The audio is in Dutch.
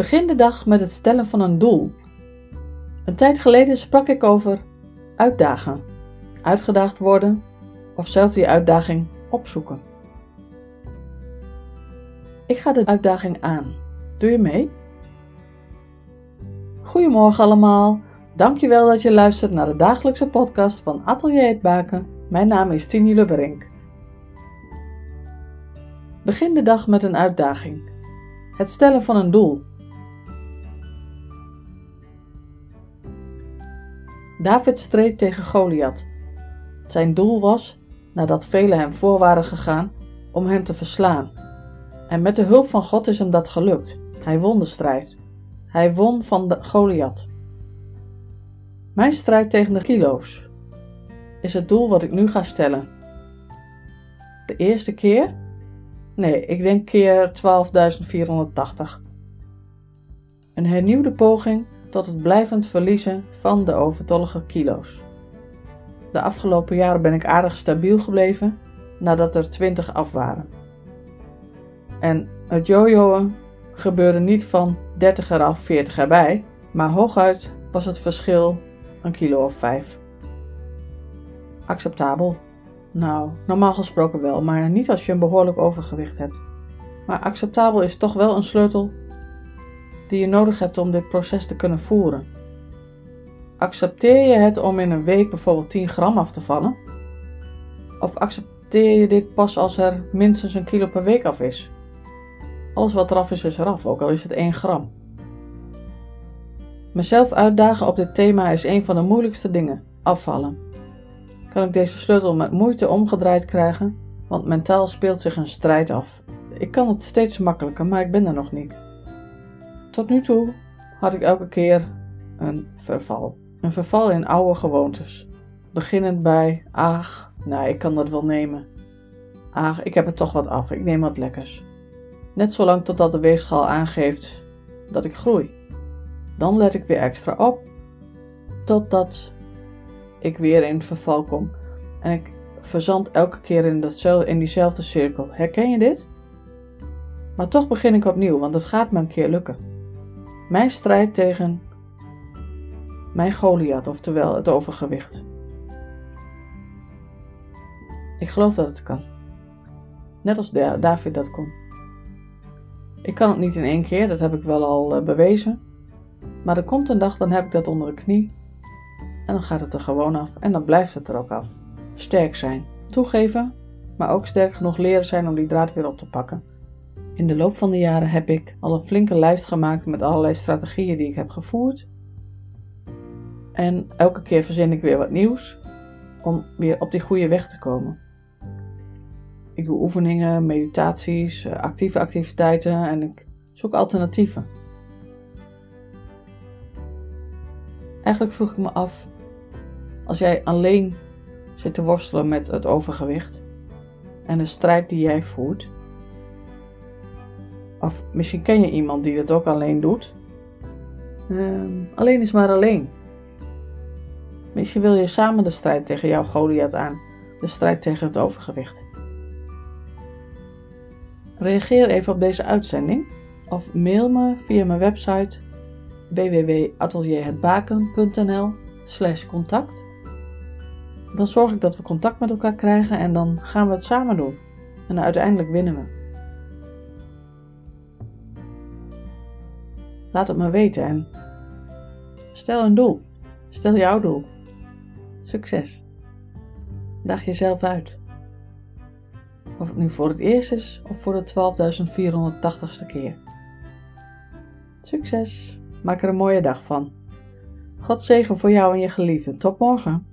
Begin de dag met het stellen van een doel. Een tijd geleden sprak ik over uitdagen, uitgedaagd worden of zelf die uitdaging opzoeken. Ik ga de uitdaging aan. Doe je mee? Goedemorgen allemaal. Dankjewel dat je luistert naar de dagelijkse podcast van Atelier Het Baken. Mijn naam is Tini Lubberink. Begin de dag met een uitdaging. Het stellen van een doel. David streed tegen Goliath. Zijn doel was, nadat velen hem voor waren gegaan, om hem te verslaan. En met de hulp van God is hem dat gelukt. Hij won de strijd. Hij won van de Goliath. Mijn strijd tegen de kilo's is het doel wat ik nu ga stellen. De eerste keer? Nee, ik denk keer 12.480. Een hernieuwde poging tot het blijvend verliezen van de overtollige kilo's. De afgelopen jaren ben ik aardig stabiel gebleven nadat er 20 af waren. En het jojoen gebeurde niet van 30 eraf, 40 erbij, maar hooguit was het verschil een kilo of 5. Acceptabel. Nou, normaal gesproken wel, maar niet als je een behoorlijk overgewicht hebt. Maar acceptabel is toch wel een sleutel die je nodig hebt om dit proces te kunnen voeren. Accepteer je het om in een week bijvoorbeeld 10 gram af te vallen? Of accepteer je dit pas als er minstens een kilo per week af is? Alles wat eraf is, is eraf, ook al is het 1 gram. Mezelf uitdagen op dit thema is een van de moeilijkste dingen: afvallen. Kan ik deze sleutel met moeite omgedraaid krijgen, want mentaal speelt zich een strijd af. Ik kan het steeds makkelijker, maar ik ben er nog niet. Tot nu toe had ik elke keer een verval. Een verval in oude gewoontes. Beginnend bij, ach, nee, ik kan dat wel nemen. Ach, ik heb er toch wat af, ik neem wat lekkers. Net zolang totdat de weegschaal aangeeft dat ik groei. Dan let ik weer extra op, totdat ik weer in verval kom. En ik verzand elke keer in, datzelfde, in diezelfde cirkel. Herken je dit? Maar toch begin ik opnieuw, want het gaat me een keer lukken. Mijn strijd tegen mijn Goliath, oftewel het overgewicht. Ik geloof dat het kan. Net als David dat kon. Ik kan het niet in één keer, dat heb ik wel al eh, bewezen. Maar er komt een dag, dan heb ik dat onder de knie. En dan gaat het er gewoon af. En dan blijft het er ook af. Sterk zijn. Toegeven, maar ook sterk genoeg leren zijn om die draad weer op te pakken. In de loop van de jaren heb ik al een flinke lijst gemaakt met allerlei strategieën die ik heb gevoerd. En elke keer verzin ik weer wat nieuws om weer op die goede weg te komen. Ik doe oefeningen, meditaties, eh, actieve activiteiten en ik zoek alternatieven. Eigenlijk vroeg ik me af, als jij alleen zit te worstelen met het overgewicht en de strijd die jij voert, of misschien ken je iemand die dat ook alleen doet. Ehm, alleen is maar alleen. Misschien wil je samen de strijd tegen jouw Goliath aan, de strijd tegen het overgewicht. Reageer even op deze uitzending of mail me via mijn website www.atelierhetbaken.nl contact. Dan zorg ik dat we contact met elkaar krijgen en dan gaan we het samen doen. En uiteindelijk winnen we. Laat het me weten en stel een doel. Stel jouw doel. Succes. Dag jezelf uit. Of het nu voor het eerst is of voor de 12.480ste keer. Succes. Maak er een mooie dag van. God zegen voor jou en je geliefden. Tot morgen.